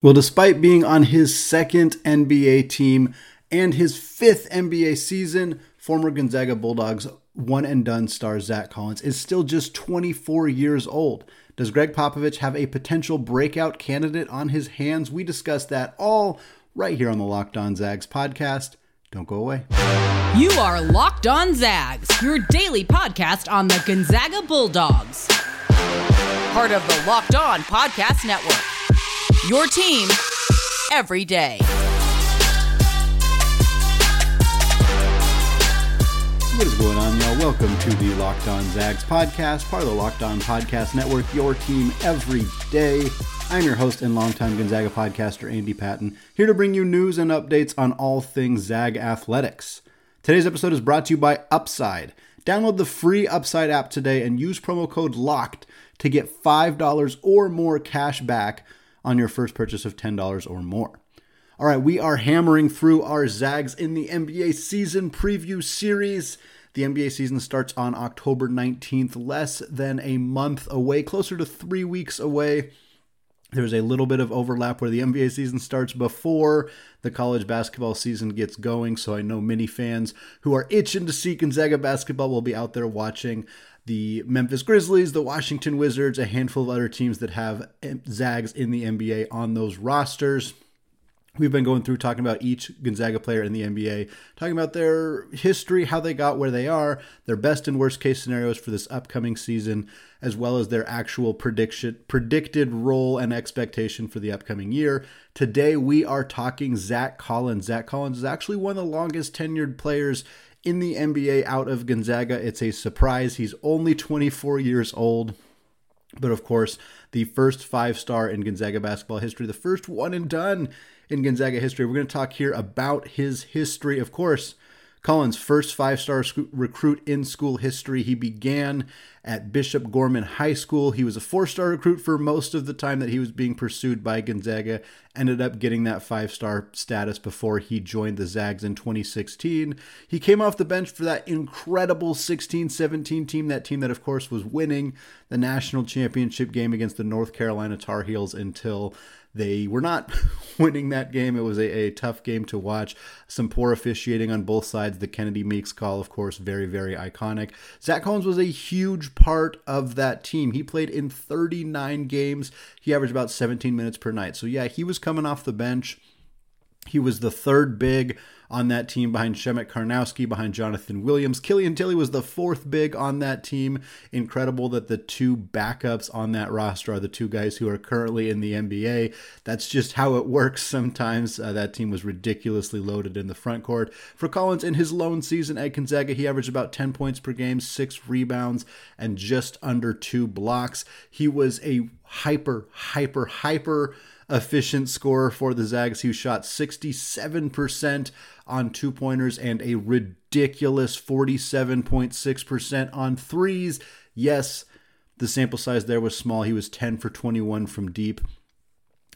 Well, despite being on his second NBA team and his fifth NBA season, former Gonzaga Bulldogs one and done star Zach Collins is still just 24 years old. Does Gregg Popovich have a potential breakout candidate on his hands? We discuss that all right here on the Locked On Zags podcast. Don't go away. You are Locked On Zags, your daily podcast on the Gonzaga Bulldogs. Part of the Locked On Podcast Network. Your team every day. What is going on, y'all? Welcome to the Locked On Zags podcast, part of the Locked On Podcast Network, your team every day. I'm your host and longtime Gonzaga podcaster, Andy Patton, here to bring you news and updates on all things Zag athletics. Today's episode is brought to you by Upside. Download the free Upside app today and use promo code LOCKED to get $5 or more cash back on your first purchase of $10 or more. All right, we are hammering through our Zags in the NBA season preview series. The NBA season starts on October 19th, less than a month away, closer to three weeks away. There's a little bit of overlap where the NBA season starts before the college basketball season gets going. So I know many fans who are itching to see Gonzaga basketball will be out there watching the Memphis Grizzlies, the Washington Wizards, a handful of other teams that have eh, Zags in the NBA on those rosters. We've been going through talking about each Gonzaga player in the NBA, talking about their history, how they got where they are, their best and worst case scenarios for this upcoming season, as well as their actual prediction, predicted role and expectation for the upcoming year. Today we are talking Zach Collins. Zach Collins is actually one of the longest tenured players in the NBA out of Gonzaga. It's a surprise. He's only 24 years old. But of course, the first five star in Gonzaga basketball history, the first one and done in Gonzaga history. We're going to talk here about his history. Of course, Collins' first five star recruit in school history. He began at Bishop Gorman High School. He was a four star recruit for most of the time that he was being pursued by Gonzaga. Ended up getting that five star status before he joined the Zags in 2016. He came off the bench for that incredible 16 17 team, that team that, of course, was winning the national championship game against the North Carolina Tar Heels until they were not winning that game. It was a, a, tough game to watch. Some poor officiating on both sides. The Kennedy Meeks call, of course, very, very iconic. Zach Collins was a huge part of that team. He played in 39 games. He averaged about 17 minutes per night. So, yeah, he was coming off the bench. He was the third big on that team behind Przemek Karnowski, behind Johnathan Williams. Killian Tillie was the fourth big on that team. Incredible that the two backups on that roster are the two guys who are currently in the NBA. That's just how it works sometimes. Uh, that team was ridiculously loaded in the front court. For Collins, in his lone season at Gonzaga, he averaged about 10 points per game, six rebounds, and just under two blocks. He was a hyper, hyper, hyper efficient scorer for the Zags. He shot 67% on two pointers and a ridiculous 47.6% on threes. Yes, the sample size there was small. He was 10 for 21 from deep.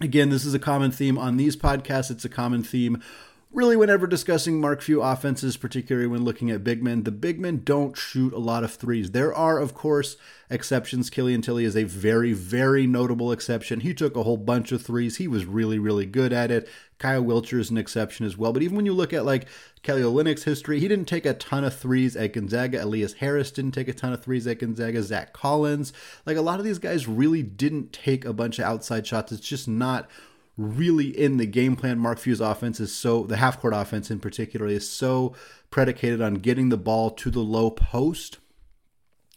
Again, this is a common theme on these podcasts. It's a common theme really whenever discussing Mark Few offenses, particularly when looking at big men, the big men don't shoot a lot of threes. There are, of course, exceptions. Killian Tillie is a very, very notable exception. He took a whole bunch of threes. He was really, really good at it. Kyle Wiltjer is an exception as well. But even when you look at like Kelly Olynyk's history, he didn't take a ton of threes at Gonzaga. Elias Harris didn't take a ton of threes at Gonzaga. Zach Collins, like a lot of these guys really didn't take a bunch of outside shots. It's just not really in the game plan. Mark Few's offense is so, the half court offense in particular, is so predicated on getting the ball to the low post.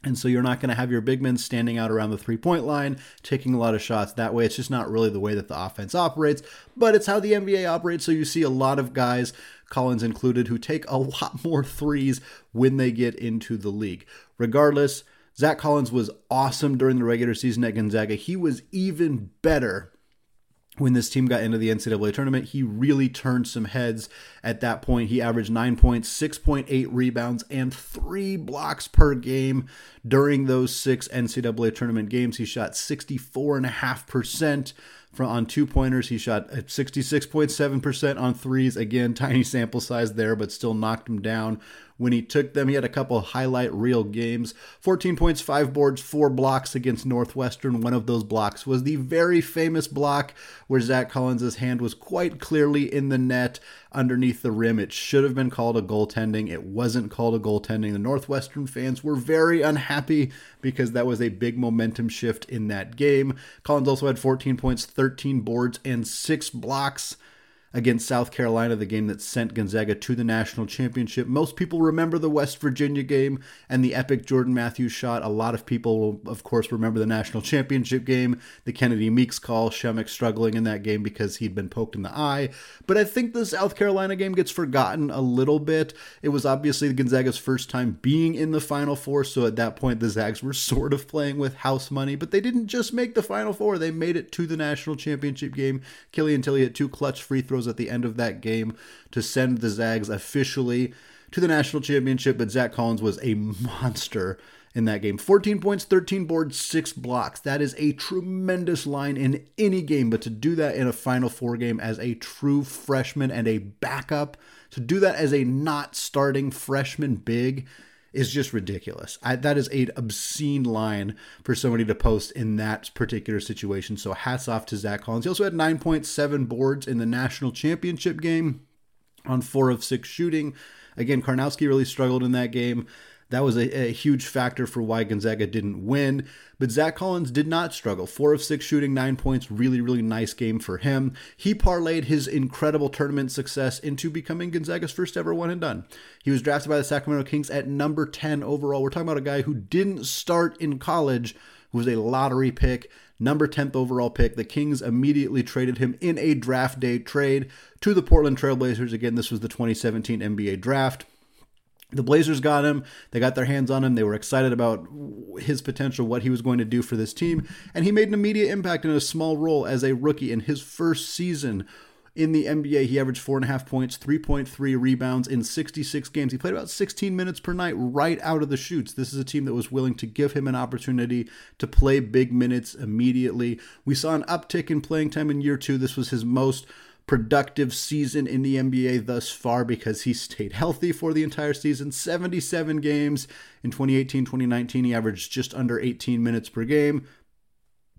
And so you're not going to have your big men standing out around the three point line, taking a lot of shots that way. It's just not really the way that the offense operates, but it's how the NBA operates. So you see a lot of guys, Collins included, who take a lot more threes when they get into the league. Regardless, Zach Collins was awesome during the regular season at Gonzaga. He was even better when this team got into the NCAA tournament, he really turned some heads at that point. He averaged nine points, 6.8 rebounds, and three blocks per game during those six NCAA tournament games. He shot 64.5% from, on two pointers. He shot at 66.7% on threes. Again, tiny sample size there, but still knocked him down when he took them. He had a couple highlight reel games 14 points, 5 boards, 4 blocks against Northwestern. One of those blocks was the very famous block where Zach Collins' hand was quite clearly in the net underneath the rim. It should have been called a goaltending. It wasn't called a goaltending. The Northwestern fans were very unhappy because that was a big momentum shift in that game. Collins also had 14 points, 13 boards, and 6 blocks against South Carolina, the game that sent Gonzaga to the national championship. Most people remember the West Virginia game and the epic Jordan Mathews shot. A lot of people will, of course, remember the national championship game, the Kennedy Meeks call, Przemek struggling in that game because he'd been poked in the eye. But I think the South Carolina game gets forgotten a little bit. It was obviously Gonzaga's first time being in the Final Four, so at that point the Zags were sort of playing with house money, but they didn't just make the Final Four, they made it to the national championship game. Killian Tillie had two clutch free throws at the end of that game to send the Zags officially to the national championship, but Zach Collins was a monster in that game. 14 points, 13 boards, 6 blocks. That is a tremendous line in any game, but to do that in a Final Four game as a true freshman and a backup, to do that as a not starting freshman big is just ridiculous. I, that is an obscene line for somebody to post in that particular situation. So hats off to Zach Collins. He also had 9.7 boards in the national championship game on four of six shooting. Again, Karnowski really struggled in that game. That was a, a, huge factor for why Gonzaga didn't win. But Zach Collins did not struggle. Four of six shooting, nine points. Really, really nice game for him. He parlayed his incredible tournament success into becoming Gonzaga's first ever one and done. He was drafted by the Sacramento Kings at number 10 overall. We're talking about a guy who didn't start in college, who was a lottery pick number 10th overall pick. The Kings immediately traded him in a draft day trade to the Portland Trailblazers. Again, this was the 2017 NBA draft. The Blazers got him. They got their hands on him. They were excited about his potential, what he was going to do for this team. And he made an immediate impact in a small role as a rookie in his first season in the NBA. He averaged four and a half points, 3.3 rebounds in 66 games. He played about 16 minutes per night right out of the chutes. This is a team that was willing to give him an opportunity to play big minutes immediately. We saw an uptick in playing time in year two. This was his most productive season in the NBA thus far because he stayed healthy for the entire season. 77 games in 2018 2019. He averaged just under 18 minutes per game.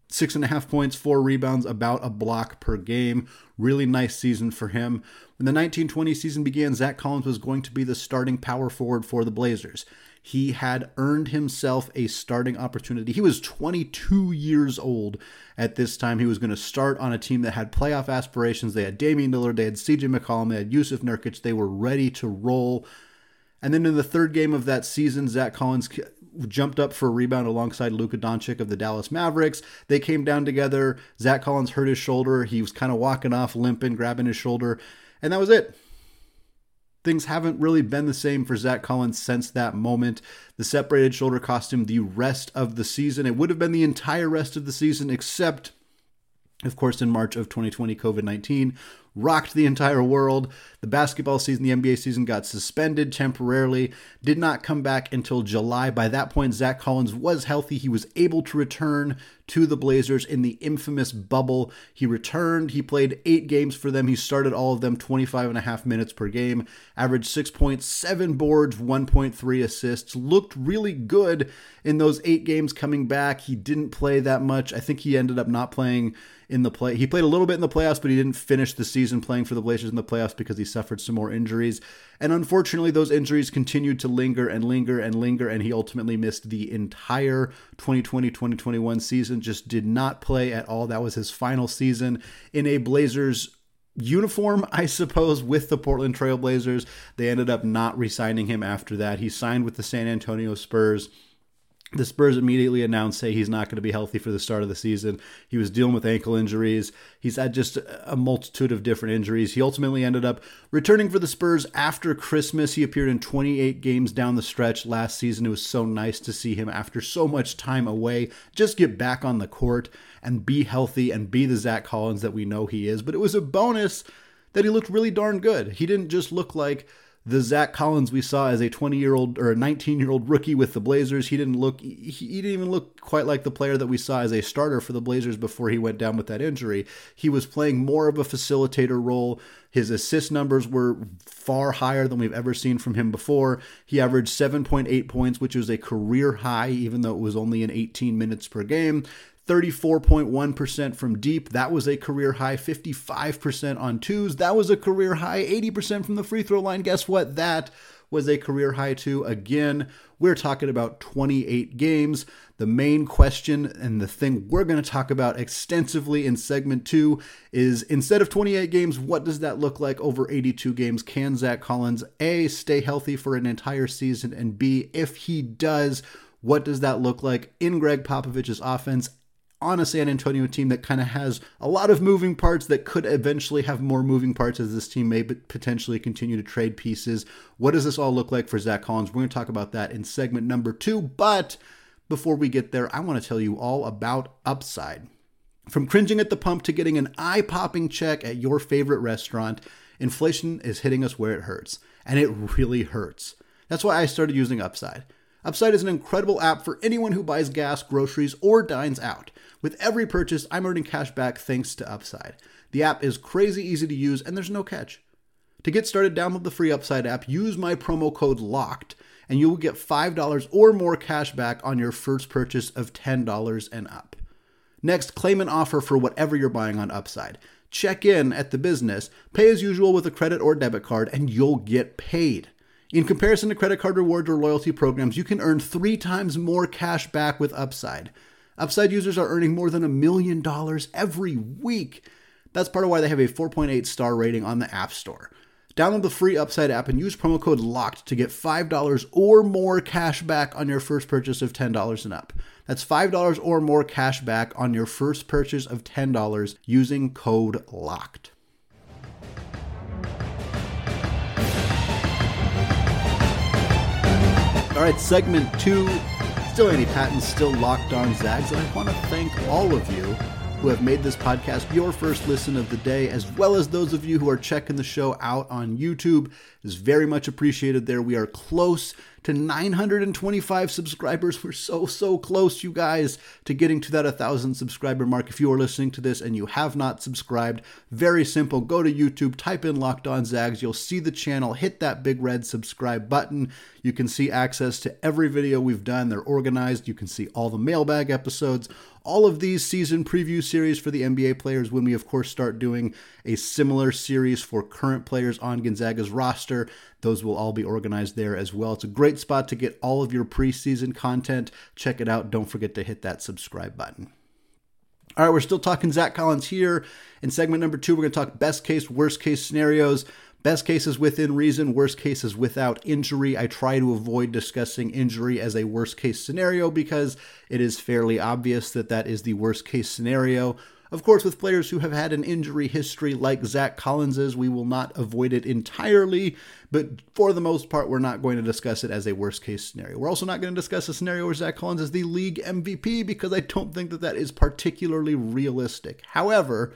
Six and a half points, four rebounds, about a block per game. Really nice season for him. When the 1920 season began, Zach Collins was going to be the starting power forward for the Blazers. He had earned himself a starting opportunity. He was 22 years old at this time. He was going to start on a team that had playoff aspirations. They had Damian Lillard, they had CJ McCollum, they had Jusuf Nurkic. They were ready to roll. And then in the third game of that season, Zach Collins jumped up for a rebound alongside Luka Doncic of the Dallas Mavericks. They came down together. Zach Collins hurt his shoulder. He was kind of walking off, limping, grabbing his shoulder, and that was it things haven't really been the same for Zach Collins since that moment. The separated shoulder cost him the rest of the season. It would have been the entire rest of the season, except, of course, in March of 2020, COVID 19 rocked the entire world. The basketball season, the NBA season got suspended temporarily, did not come back until July. By that point, Zach Collins was healthy. He was able to return to the Blazers in the infamous bubble. He returned, he played eight games for them. He started all of them 25 and a half minutes per game, averaged 6.7 boards, 1.3 assists, looked really good in those eight games coming back. He didn't play that much. I think he ended up not playing in the play. He played a little bit in the playoffs, but he didn't finish the season playing for the Blazers in the playoffs because he suffered some more injuries. And unfortunately, those injuries continued to linger and linger and linger, and he ultimately missed the entire 2020 2021 season, just did not play at all. That was his final season in a Blazers uniform, I suppose, with the Portland Trailblazers. They ended up not re signing him after that. He signed with the San Antonio Spurs the Spurs immediately announced, say he's not going to be healthy for the start of the season. He was dealing with ankle injuries. He's had just a multitude of different injuries. He ultimately ended up returning for the Spurs after Christmas. He appeared in 28 games down the stretch last season. It was so nice to see him after so much time away just get back on the court and be healthy and be the Zach Collins that we know he is. But it was a bonus that he looked really darn good. He didn't just look like the Zach Collins we saw as a 20 year old or a 19 year old rookie with the Blazers. He didn't look, he, he didn't even look quite like the player that we saw as a starter for the Blazers before he went down with that injury. He was playing more of a facilitator role. His assist numbers were far higher than we've ever seen from him before. He averaged 7.8 points, which was a career high, even though it was only in 18 minutes per game. 34.1% from deep. That was a career high. 55% on twos. That was a career high. 80% from the free throw line. Guess what? That was a career high too. Again, we're talking about 28 games. The main question and the thing we're going to talk about extensively in segment two is instead of 28 games, what does that look like over 82 games? Can Zach Collins A, stay healthy for an entire season? And B, if he does, what does that look like in Gregg Popovich's offense on a San Antonio team that kind of has a lot of moving parts that could eventually have more moving parts as this team may potentially continue to trade pieces. What does this all look like for Zach Collins? We're going to talk about that in segment number two. But before we get there, I want to tell you all about Upside. From cringing at the pump to getting an eye popping check at your favorite restaurant, inflation is hitting us where it hurts. And it really hurts. That's why I started using Upside. Upside is an incredible app for anyone who buys gas, groceries, or dines out. With every purchase, I'm earning cash back thanks to Upside. The app is crazy easy to use and there's no catch. To get started, download the free Upside app, use my promo code LOCKED, and you will get $5 or more cash back on your first purchase of $10 and up. Next, claim an offer for whatever you're buying on Upside. Check in at the business, pay as usual with a credit or debit card, and you'll get paid. In comparison to credit card rewards or loyalty programs, you can earn three times more cash back with Upside. Upside users are earning more than a million dollars every week. That's part of why they have a 4.8 star rating on the App Store. Download the free Upside app and use promo code LOCKED to get $5 or more cash back on your first purchase of $10 and up. That's $5 or more cash back on your first purchase of $10 using code LOCKED. All right, segment two. Still Andy Patton, still locked on Zags, and I want to thank all of you who have made this podcast your first listen of the day, as well as those of you who are checking the show out on YouTube. Is very much appreciated there. We are close to 925 subscribers. We're so, so close, you guys, to getting to that 1,000 subscriber mark. If you are listening to this and you have not subscribed, very simple. Go to YouTube, type in Locked On Zags. You'll see the channel. Hit that big red subscribe button. You can see access to every video we've done. They're organized. You can see all the mailbag episodes, all of these season preview series for the NBA players when we, of course, start doing a similar series for current players on Gonzaga's roster. Those will all be organized there as well. It's a great spot to get all of your preseason content. Check it out. Don't forget to hit that subscribe button. All right, we're still talking Zach Collins here. In segment number two, we're going to talk best case, worst case scenarios. Best cases within reason, worst cases without injury. I try to avoid discussing injury as a worst case scenario because it is fairly obvious that that is the worst case scenario. Of course, with players who have had an injury history like Zach Collins's, we will not avoid it entirely, but for the most part, we're not going to discuss it as a worst case scenario. We're also not going to discuss a scenario where Zach Collins is the league MVP because I don't think that that is particularly realistic. However,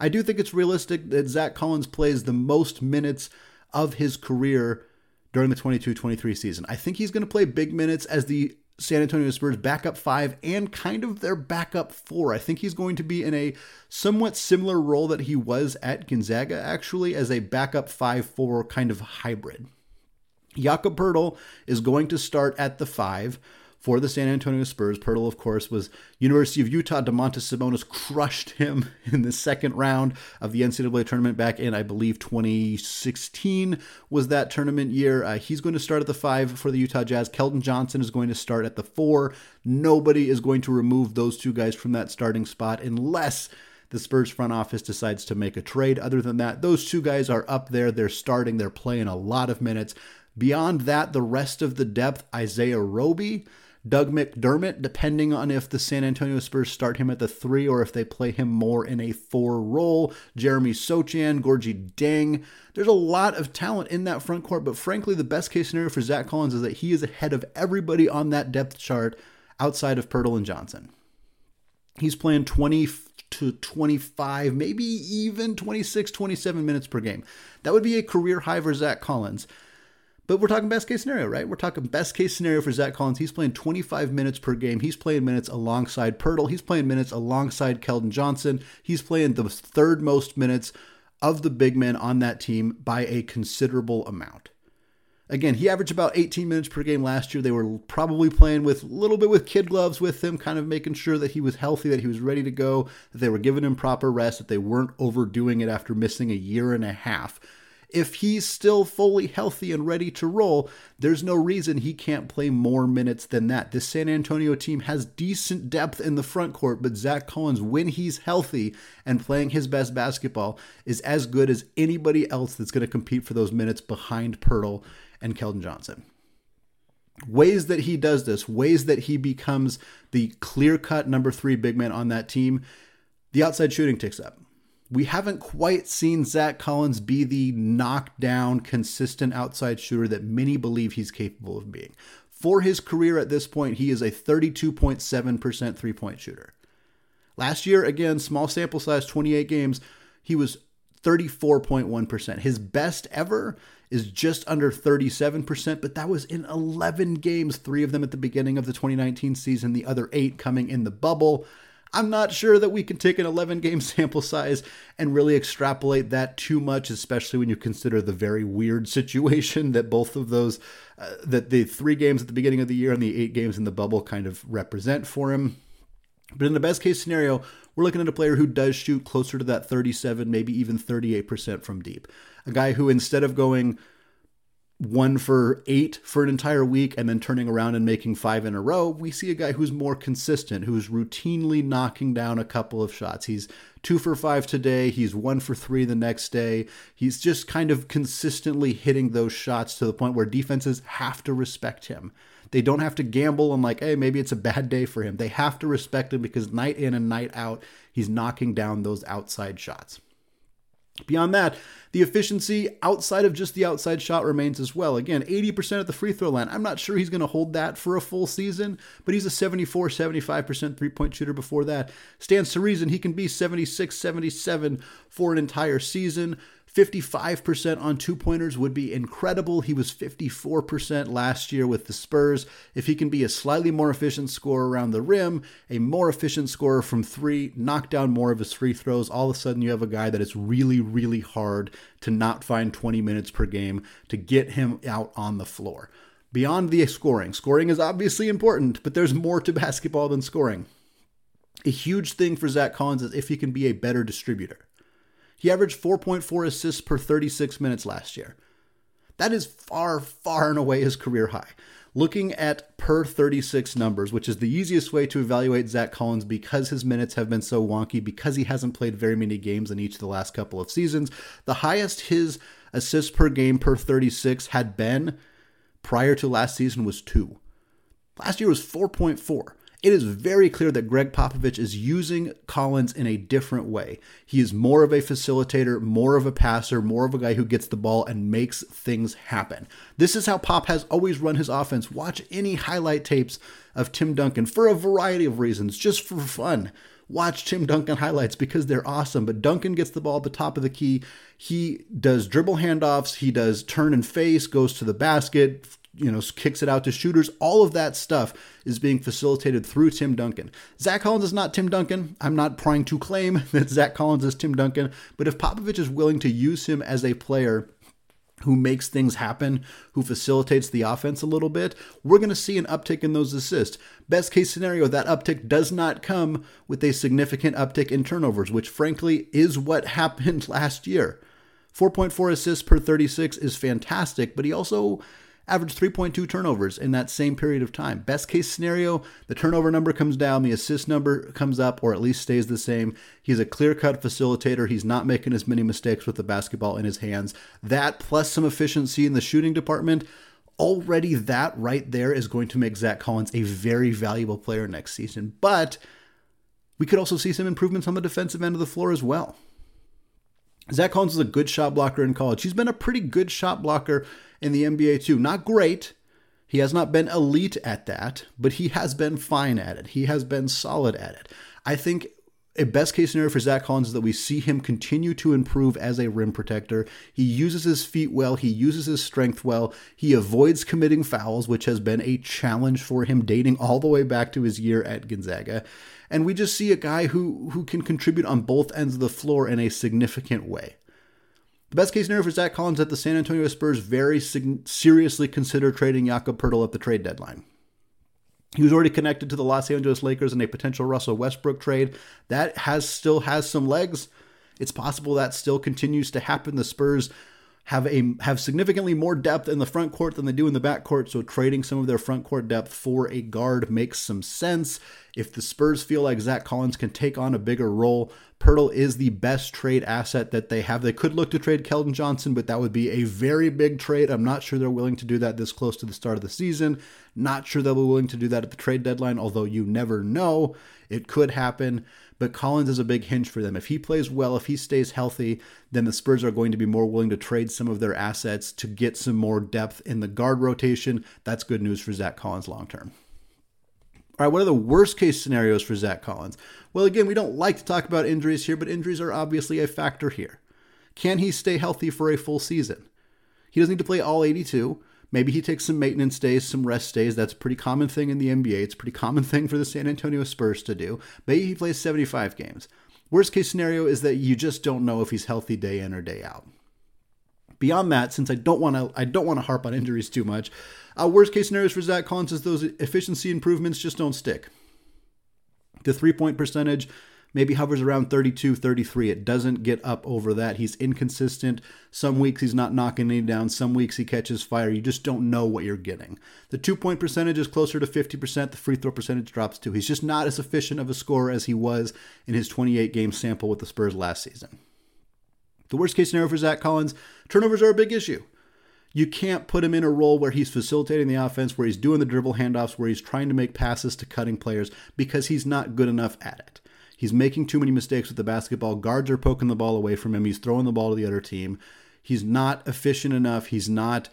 I do think it's realistic that Zach Collins plays the most minutes of his career during the 22 23 season. I think he's going to play big minutes as the San Antonio Spurs backup five and kind of their backup four. I think he's going to be in a somewhat similar role that he was at Gonzaga, actually, as a backup five four kind of hybrid. Jakob Poeltl is going to start at the five for the San Antonio Spurs. Poeltl, of course, was University of Utah. Domantas Sabonis crushed him in the second round of the NCAA tournament back in, I believe, 2016 was that tournament year. Uh, he's going to start at the five for the Utah Jazz. Keldon Johnson is going to start at the four. Nobody is going to remove those two guys from that starting spot unless the Spurs front office decides to make a trade. Other than that, those two guys are up there. They're starting, they're playing a lot of minutes. Beyond that, the rest of the depth, Isaiah Roby, Doug McDermott, depending on if the San Antonio Spurs start him at the three or if they play him more in a four role. Jeremy Sochan, Gorgui Dieng. There's a lot of talent in that front court, but frankly, the best case scenario for Zach Collins is that he is ahead of everybody on that depth chart outside of Poeltl and Johnson. He's playing 20 to 25, maybe even 26, 27 minutes per game. That would be a career high for Zach Collins. But we're talking best case scenario, right? We're talking best case scenario for Zach Collins. He's playing 25 minutes per game. He's playing minutes alongside Poeltl. He's playing minutes alongside Keldon Johnson. He's playing the third most minutes of the big men on that team by a considerable amount. Again, he averaged about 18 minutes per game last year. They were probably playing with a little bit with kid gloves with him, kind of making sure that he was healthy, that he was ready to go, that they were giving him proper rest, that they weren't overdoing it after missing a year and a half. If he's still fully healthy and ready to roll, there's no reason he can't play more minutes than that. This San Antonio team has decent depth in the front court, but Zach Collins, when he's healthy and playing his best basketball, is as good as anybody else that's going to compete for those minutes behind Poeltl and Keldon Johnson. Ways that he does this, ways that he becomes the clear cut number three big man on that team, the outside shooting ticks up. We haven't quite seen Zach Collins be the knockdown, consistent outside shooter that many believe he's capable of being. For his career at this point, he is a 32.7% three point shooter. Last year, again, small sample size, 28 games, he was 34.1%. His best ever is just under 37%, but that was in 11 games, three of them at the beginning of the 2019 season, the other eight coming in the bubble. I'm not sure that we can take an 11 game sample size and really extrapolate that too much, especially when you consider the very weird situation that both of those, uh, that the three games at the beginning of the year and the eight games in the bubble kind of represent for him. But in the best case scenario, we're looking at a player who does shoot closer to that 37, maybe even 38% from deep. A guy who, instead of going one for eight for an entire week and then turning around and making five in a row, we see a guy who's more consistent, who's routinely knocking down a couple of shots. He's two for five today, he's one for three the next day. He's just kind of consistently hitting those shots to the point where defenses have to respect him. They don't have to gamble and like, hey, maybe it's a bad day for him. They have to respect him because night in and night out, he's knocking down those outside shots. Beyond that, the efficiency outside of just the outside shot remains as well. Again, 80% at the free throw line. I'm not sure he's going to hold that for a full season, but he's a 74, 75% three point shooter before that. Stands to reason he can be 76, 77 for an entire season. 55% on two pointers would be incredible. He was 54% last year with the Spurs. If he can be a slightly more efficient scorer around the rim, a more efficient scorer from three, knock down more of his free throws, all of a sudden you have a guy that is really, really hard to not find 20 minutes per game to get him out on the floor. Beyond the scoring, scoring is obviously important, but there's more to basketball than scoring. A huge thing for Zach Collins is if he can be a better distributor. He averaged 4.4 assists per 36 minutes last year. That is far, far and away his career high. Looking at per 36 numbers, which is the easiest way to evaluate Zach Collins because his minutes have been so wonky, because he hasn't played very many games in each of the last couple of seasons, the highest his assists per game per 36 had been prior to last season was two. Last year was 4.4 it is very clear that Gregg Popovich is using Collins in a different way. He is more of a facilitator, more of a passer, more of a guy who gets the ball and makes things happen. This is how Pop has always run his offense. Watch any highlight tapes of Tim Duncan for a variety of reasons, just for fun. Watch Tim Duncan highlights because they're awesome. But Duncan gets the ball at the top of the key. He does dribble handoffs, he does turn and face, goes to the basket, you know, kicks it out to shooters. All of that stuff is being facilitated through Tim Duncan. Zach Collins is not Tim Duncan. I'm not trying to claim that Zach Collins is Tim Duncan, but if Popovich is willing to use him as a player who makes things happen, who facilitates the offense a little bit, we're going to see an uptick in those assists. Best case scenario, that uptick does not come with a significant uptick in turnovers, which frankly is what happened last year. 4.4 assists per 36 is fantastic, but he also averaged 3.2 turnovers in that same period of time. Best case scenario, the turnover number comes down, the assist number comes up, or at least stays the same. He's a clear cut facilitator. He's not making as many mistakes with the basketball in his hands. That plus some efficiency in the shooting department. Already, that right there is going to make Zach Collins a very valuable player next season. But we could also see some improvements on the defensive end of the floor as well. Zach Collins is a good shot blocker in college. He's been a pretty good shot blocker in the NBA too. Not great. He has not been elite at that, but he has been fine at it. He has been solid at it. I think a best case scenario for Zach Collins is that we see him continue to improve as a rim protector. He uses his feet well, he uses his strength well, he avoids committing fouls, which has been a challenge for him dating all the way back to his year at Gonzaga. And we just see a guy who, who can contribute on both ends of the floor in a significant way. The best case scenario for Zach Collins at the San Antonio Spurs very sig- seriously consider trading Jakob Poeltl at the trade deadline. He was already connected to the Los Angeles Lakers in a potential Russell Westbrook trade. That has still has some legs. It's possible that still continues to happen. The Spurs have a have significantly more depth in the front court than they do in the back court, so trading some of their front court depth for a guard makes some sense. If the Spurs feel like Zach Collins can take on a bigger role, Poeltl is the best trade asset that they have. They could look to trade Keldon Johnson, but that would be a very big trade. I'm not sure they're willing to do that this close to the start of the season. Not sure they'll be willing to do that at the trade deadline, although you never know. It could happen. But Collins is a big hinge for them. If he plays well, if he stays healthy, then the Spurs are going to be more willing to trade some of their assets to get some more depth in the guard rotation. That's good news for Zach Collins long term. All right, what are the worst case scenarios for Zach Collins? Well, again, we don't like to talk about injuries here, but injuries are obviously a factor here. Can he stay healthy for a full season? He doesn't need to play all 82. Maybe he takes some maintenance days, some rest days. That's a pretty common thing in the NBA. It's a pretty common thing for the San Antonio Spurs to do. Maybe he plays 75 games. Worst case scenario is that you just don't know if he's healthy day in or day out. Beyond that, since I don't want to, I don't want to harp on injuries too much. Uh, worst case scenarios for Zach Collins is those efficiency improvements just don't stick. The three point percentage maybe hovers around 32, 33. It doesn't get up over that. He's inconsistent. Some weeks he's not knocking any down. Some weeks he catches fire. You just don't know what you're getting. The two point percentage is closer to 50%. The free throw percentage drops too. He's just not as efficient of a scorer as he was in his 28 game sample with the Spurs last season. The worst case scenario for Zach Collins turnovers are a big issue. You can't put him in a role where he's facilitating the offense, where he's doing the dribble handoffs, where he's trying to make passes to cutting players because he's not good enough at it. He's making too many mistakes with the basketball. Guards are poking the ball away from him. He's throwing the ball to the other team. He's not efficient enough. He's not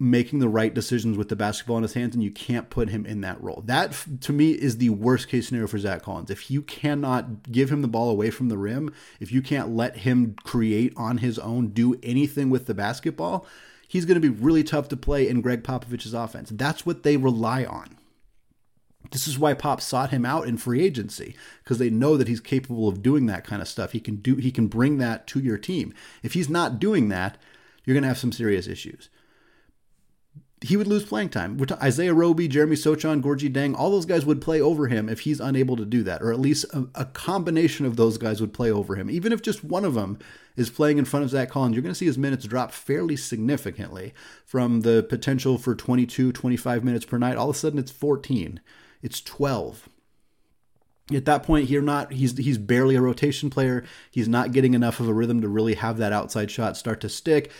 making the right decisions with the basketball in his hands, and you can't put him in that role. That, to me, is the worst case scenario for Zach Collins. If you cannot give him the ball away from the rim, if you can't let him create on his own, do anything with the basketball, he's going to be really tough to play in Gregg Popovich's offense. That's what they rely on. This is why Pop sought him out in free agency because they know that he's capable of doing that kind of stuff. He can do he can bring that to your team. If he's not doing that, you're going to have some serious issues he would lose playing time. Isaiah Roby, Jeremy Sochan, Gorgui Dieng, all those guys would play over him if he's unable to do that, or at least a, a, combination of those guys would play over him. Even if just one of them is playing in front of Zach Collins, you're going to see his minutes drop fairly significantly from the potential for 22, 25 minutes per night. All of a sudden, it's 14, it's 12. At that point, you're not. He's he's barely a rotation player. He's not getting enough of a rhythm to really have that outside shot start to stick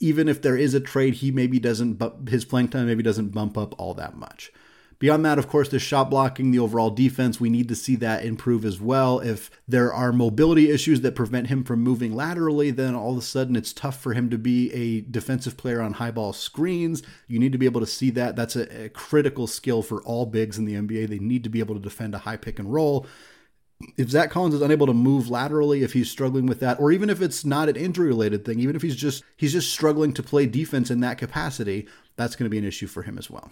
even if there is a trade, he maybe doesn't, his playing time maybe doesn't bump up all that much. Beyond that, of course, the shot blocking, the overall defense, we need to see that improve as well. If there are mobility issues that prevent him from moving laterally, then all of a sudden it's tough for him to be a defensive player on high ball screens. You need to be able to see that. That's a, a critical skill for all bigs in the NBA. They need to be able to defend a high pick and roll if Zach Collins is unable to move laterally, if he's struggling with that, or even if it's not an injury related thing, even if he's just he's just struggling to play defense in that capacity, that's going to be an issue for him as well.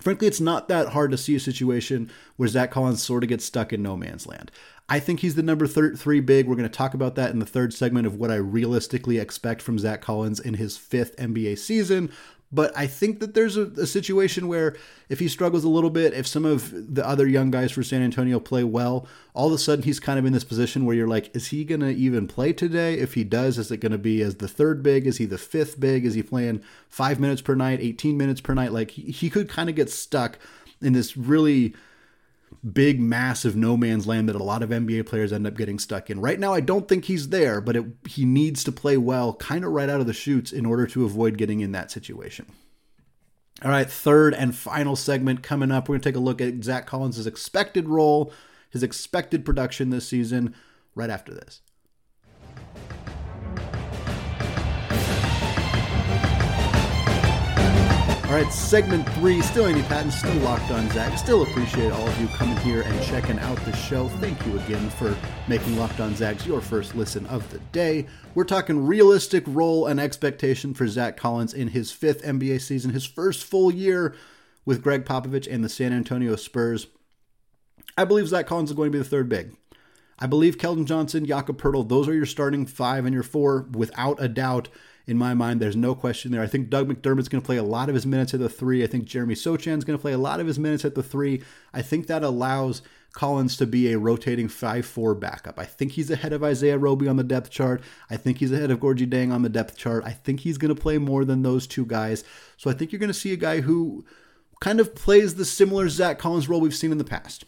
Frankly, it's not that hard to see a situation where Zach Collins sort of gets stuck in no man's land. I think he's the number thir- three big. We're going to talk about that in the third segment of what I realistically expect from Zach Collins in his fifth NBA season. But I think that there's a, a, situation where if he struggles a little bit, if some of the other young guys for San Antonio play well, all of a sudden he's kind of in this position where you're like, is he going to even play today? If he does, is it going to be as the third big? Is he the fifth big? Is he playing five minutes per night, 18 minutes per night? Like he, he could kind of get stuck in this really big, massive no man's land that a lot of NBA players end up getting stuck in. Right now, I don't think he's there, but it, he needs to play well kind of right out of the chutes in order to avoid getting in that situation. All right, third and final segment coming up. We're going to take a look at Zach Collins' expected role, his expected production this season, right after this. All right, segment three, still Andy Patton, still locked on Zag. Still appreciate all of you coming here and checking out the show. Thank you again for making Locked on Zags your first listen of the day. We're talking realistic role and expectation for Zach Collins in his fifth NBA season, his first full year with Gregg Popovich and the San Antonio Spurs. I believe Zach Collins is going to be the third big. I believe Keldon Johnson, Jakob Poeltl, those are your starting five and your four without a doubt in my mind. There's no question there. I think Doug McDermott's going to play a lot of his minutes at the three. I think Jeremy Sochan's going to play a lot of his minutes at the three. I think that allows Collins to be a rotating 5 4 backup. I think he's ahead of Isaiah Roby on the depth chart. I think he's ahead of Gorgui Dieng on the depth chart. I think he's going to play more than those two guys. So I think you're going to see a guy who kind of plays the similar Zach Collins role we've seen in the past.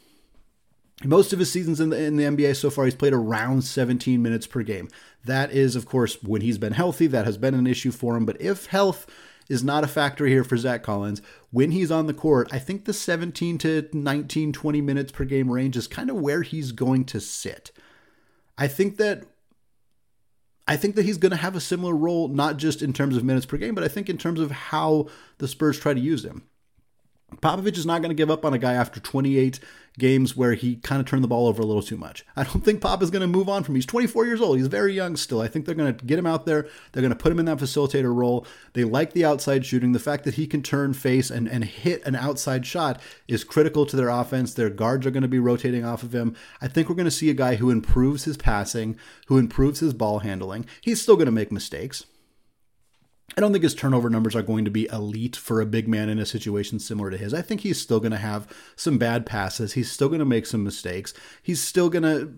Most of his seasons in the, in the NBA so far, he's played around 17 minutes per game. That is, of course, when he's been healthy, that has been an issue for him. But if health is not a factor here for Zach Collins, when he's on the court, I think the 17 to 19, 20 minutes per game range is kind of where he's going to sit. I think that I think that he's going to have a similar role, not just in terms of minutes per game, but I think in terms of how the Spurs try to use him. Popovich is not going to give up on a guy after 28 games where he kind of turned the ball over a little too much. I don't think Pop is going to move on from. He's 24 years old. He's very young still. I think they're going to get him out there. They're going to put him in that facilitator role. They like the outside shooting. The fact that he can turn face and, and hit an outside shot is critical to their offense. Their guards are going to be rotating off of him. I think we're going to see a guy who improves his passing, who improves his ball handling. He's still going to make mistakes. I don't think his turnover numbers are going to be elite for a big man in a situation similar to his. I think he's still going to have some bad passes. He's still going to make some mistakes. He's still going to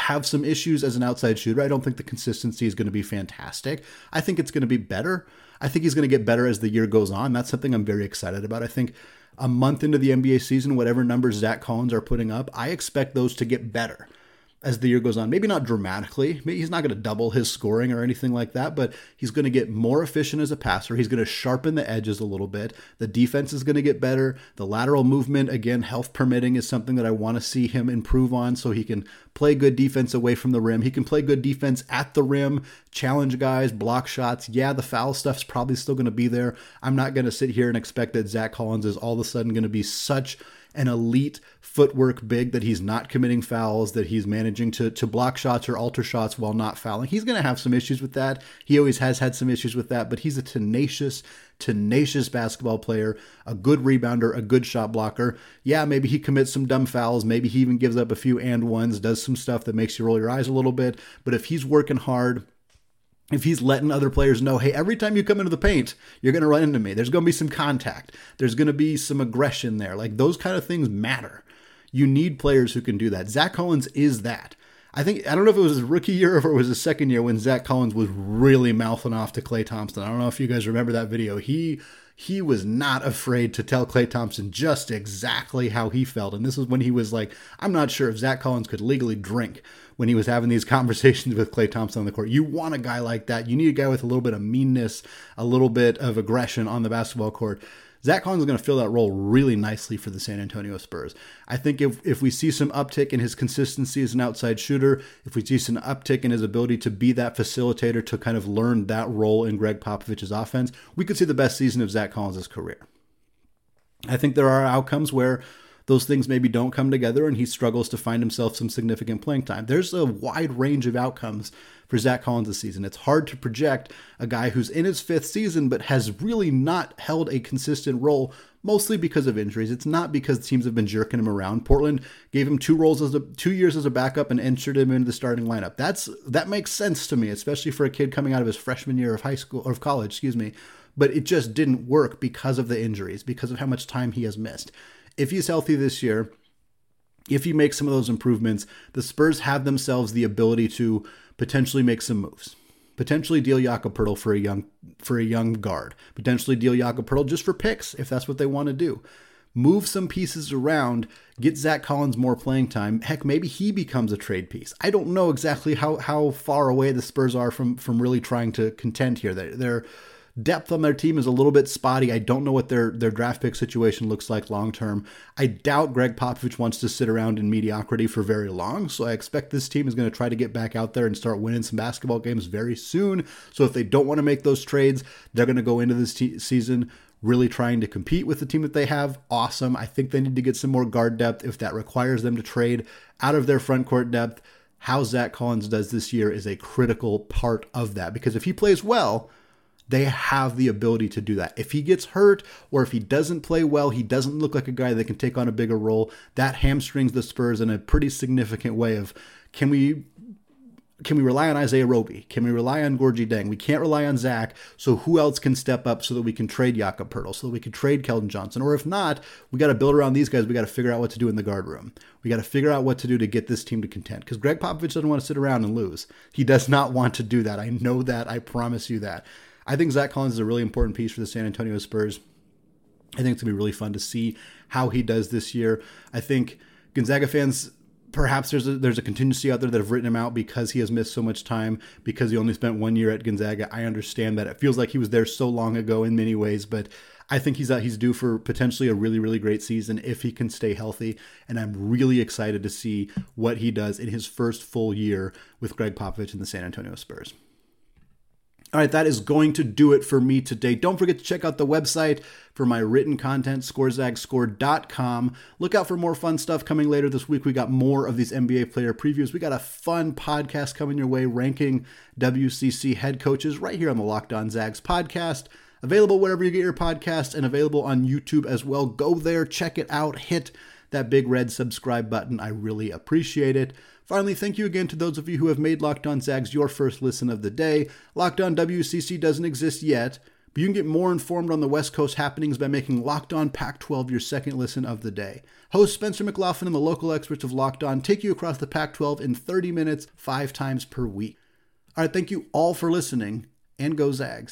have some issues as an outside shooter. I don't think the consistency is going to be fantastic. I think it's going to be better. I think he's going to get better as the year goes on. That's something I'm very excited about. I think a month into the NBA season, whatever numbers Zach Collins are putting up, I expect those to get better as the year goes on. Maybe not dramatically. Maybe he's not going to double his scoring or anything like that, but he's going to get more efficient as a passer. He's going to sharpen the edges a little bit. The defense is going to get better. The lateral movement, again, health permitting, is something that I want to see him improve on so he can play good defense away from the rim. He can play good defense at the rim, challenge guys, block shots. Yeah, the foul stuff's probably still going to be there. I'm not going to sit here and expect that Zach Collins is all of a sudden going to be such an elite footwork big that he's not committing fouls, that he's managing to, to block shots or alter shots while not fouling. He's going to have some issues with that. He always has had some issues with that, but he's a tenacious, tenacious basketball player, a good rebounder, a good shot blocker. Yeah, maybe he commits some dumb fouls. Maybe he even gives up a few and ones, does some stuff that makes you roll your eyes a little bit. But if he's working hard, if he's letting other players know, hey, every time you come into the paint, you're going to run into me. There's going to be some contact. There's going to be some aggression there. Like those kind of things matter. You need players who can do that. Zach Collins is that. I think I don't know if it was his rookie year or it was his second year when Zach Collins was really mouthing off to Klay Thompson. I don't know if you guys remember that video. He he was not afraid to tell Klay Thompson just exactly how he felt. And this was when he was like, I'm not sure if Zach Collins could legally drink when he was having these conversations with Klay Thompson on the court. You want a guy like that. You need a guy with a little bit of meanness, a little bit of aggression on the basketball court. Zach Collins is going to fill that role really nicely for the San Antonio Spurs. I think if, if we see some uptick in his consistency as an outside shooter, if we see some uptick in his ability to be that facilitator, to kind of learn that role in Gregg Popovich's offense, we could see the best season of Zach Collins' career. I think there are outcomes where those things maybe don't come together and he struggles to find himself some significant playing time. There's a wide range of outcomes for Zach Collins this season. It's hard to project a guy who's in his fifth season but has really not held a consistent role mostly because of injuries. It's not because teams have been jerking him around. Portland gave him two roles as a two years as a backup and entered him into the starting lineup. That's that makes sense to me, especially for a kid coming out of his freshman year of high school or of college, excuse me. But it just didn't work because of the injuries, because of how much time he has missed if he's healthy this year, if he makes some of those improvements, the Spurs have themselves the ability to potentially make some moves. Potentially deal Jakob Poeltl for a young for a young guard. Potentially deal Jakob Poeltl just for picks if that's what they want to do. Move some pieces around, get Zach Collins more playing time. Heck, maybe he becomes a trade piece. I don't know exactly how how far away the Spurs are from from really trying to contend here. They're, they're depth on their team is a little bit spotty. I don't know what their their draft pick situation looks like long term. I doubt Gregg Popovich wants to sit around in mediocrity for very long. So I expect this team is going to try to get back out there and start winning some basketball games very soon. So if they don't want to make those trades, they're going to go into this season really trying to compete with the team that they have, awesome. I think they need to get some more guard depth if that requires them to trade out of their front court depth. How Zach Collins does this year is a critical part of that because if he plays well, they have the ability to do that. If he gets hurt or if he doesn't play well, he doesn't look like a guy that can take on a bigger role. That hamstrings the Spurs in a pretty significant way of can we can we rely on Isaiah Roby? Can we rely on Gorgui Dieng? We can't rely on Zach. So who else can step up so that we can trade Jakob Poeltl, so that we can trade Keldon Johnson? Or if not, we got to build around these guys. We got to figure out what to do in the guard room. We got to figure out what to do to get this team to content. Because Gregg Popovich doesn't want to sit around and lose. He does not want to do that. I know that. I promise you that. I think Zach Collins is a really important piece for the San Antonio Spurs. I think it's to be really fun to see how he does this year. I think Gonzaga fans perhaps there's a, there's a contingency out there that have written him out because he has missed so much time because he only spent one year at Gonzaga. I understand that it feels like he was there so long ago in many ways, but I think he's uh, he's due for potentially a really really great season if he can stay healthy. And I'm really excited to see what he does in his first full year with Gregg Popovich and the San Antonio Spurs. All right, that is going to do it for me today. Don't forget to check out the website for my written content, scorezagscore.com. Look out for more fun stuff coming later this week. We got more of these NBA player previews. We got a fun podcast coming your way, ranking WCC head coaches right here on the Locked On Zags podcast. Available wherever you get your podcast and available on YouTube as well. Go there, check it out, hit that big red subscribe button. I really appreciate it. Finally, thank you again to those of you who have made Locked On Zags your first listen of the day. Locked On WCC doesn't exist yet, but you can get more informed on the West Coast happenings by making Locked On Pac 12 your second listen of the day. Host Spencer McLaughlin and the local experts of Locked On take you across the Pac 12 in 30 minutes, five times per week. All right, thank you all for listening, and go Zags.